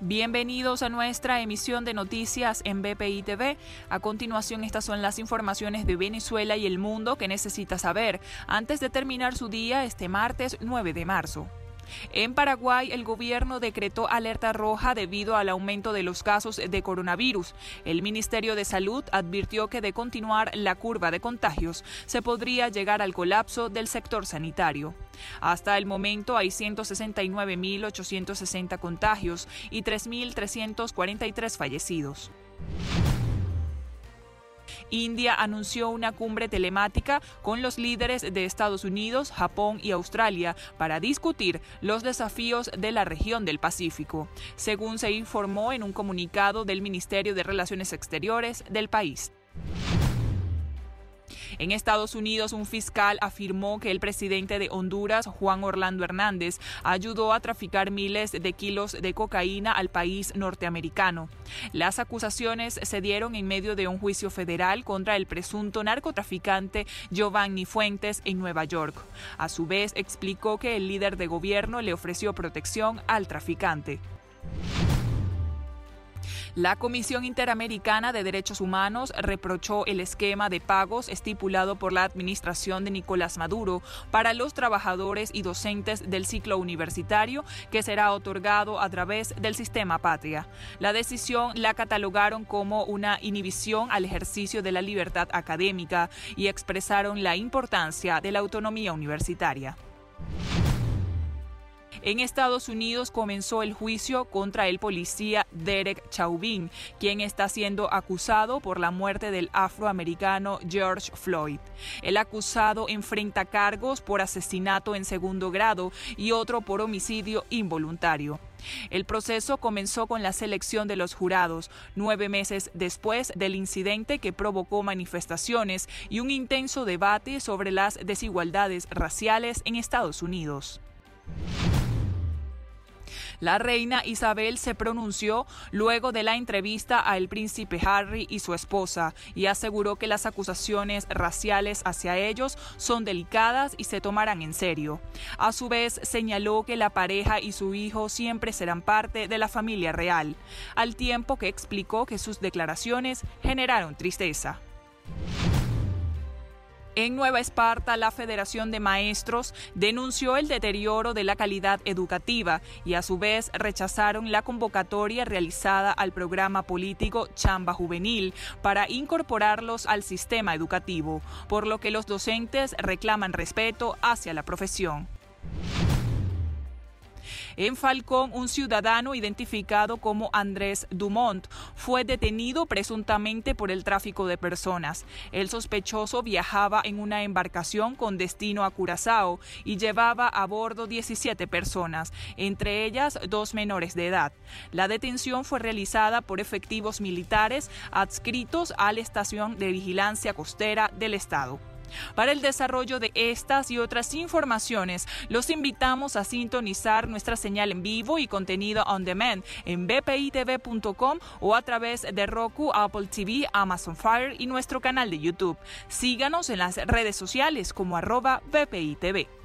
Bienvenidos a nuestra emisión de noticias en BPI TV. A continuación, estas son las informaciones de Venezuela y el mundo que necesita saber antes de terminar su día este martes 9 de marzo. En Paraguay, el gobierno decretó alerta roja debido al aumento de los casos de coronavirus. El Ministerio de Salud advirtió que de continuar la curva de contagios, se podría llegar al colapso del sector sanitario. Hasta el momento hay 169.860 contagios y 3.343 fallecidos. India anunció una cumbre telemática con los líderes de Estados Unidos, Japón y Australia para discutir los desafíos de la región del Pacífico, según se informó en un comunicado del Ministerio de Relaciones Exteriores del país. En Estados Unidos, un fiscal afirmó que el presidente de Honduras, Juan Orlando Hernández, ayudó a traficar miles de kilos de cocaína al país norteamericano. Las acusaciones se dieron en medio de un juicio federal contra el presunto narcotraficante Giovanni Fuentes en Nueva York. A su vez, explicó que el líder de gobierno le ofreció protección al traficante. La Comisión Interamericana de Derechos Humanos reprochó el esquema de pagos estipulado por la administración de Nicolás Maduro para los trabajadores y docentes del ciclo universitario que será otorgado a través del sistema Patria. La decisión la catalogaron como una inhibición al ejercicio de la libertad académica y expresaron la importancia de la autonomía universitaria. En Estados Unidos comenzó el juicio contra el policía Derek Chauvin, quien está siendo acusado por la muerte del afroamericano George Floyd. El acusado enfrenta cargos por asesinato en segundo grado y otro por homicidio involuntario. El proceso comenzó con la selección de los jurados, nueve meses después del incidente que provocó manifestaciones y un intenso debate sobre las desigualdades raciales en Estados Unidos. La reina Isabel se pronunció luego de la entrevista al príncipe Harry y su esposa y aseguró que las acusaciones raciales hacia ellos son delicadas y se tomarán en serio. A su vez, señaló que la pareja y su hijo siempre serán parte de la familia real, al tiempo que explicó que sus declaraciones generaron tristeza. En Nueva Esparta, la Federación de Maestros denunció el deterioro de la calidad educativa y a su vez rechazaron la convocatoria realizada al programa político Chamba Juvenil para incorporarlos al sistema educativo, por lo que los docentes reclaman respeto hacia la profesión. En Falcón, un ciudadano identificado como Andrés Dumont fue detenido presuntamente por el tráfico de personas. El sospechoso viajaba en una embarcación con destino a Curazao y llevaba a bordo 17 personas, entre ellas dos menores de edad. La detención fue realizada por efectivos militares adscritos a la Estación de Vigilancia Costera del Estado. Para el desarrollo de estas y otras informaciones, los invitamos a sintonizar nuestra señal en vivo y contenido on demand en bpitv.com o a través de Roku, Apple TV, Amazon Fire y nuestro canal de YouTube. Síganos en las redes sociales como arroba bpitv.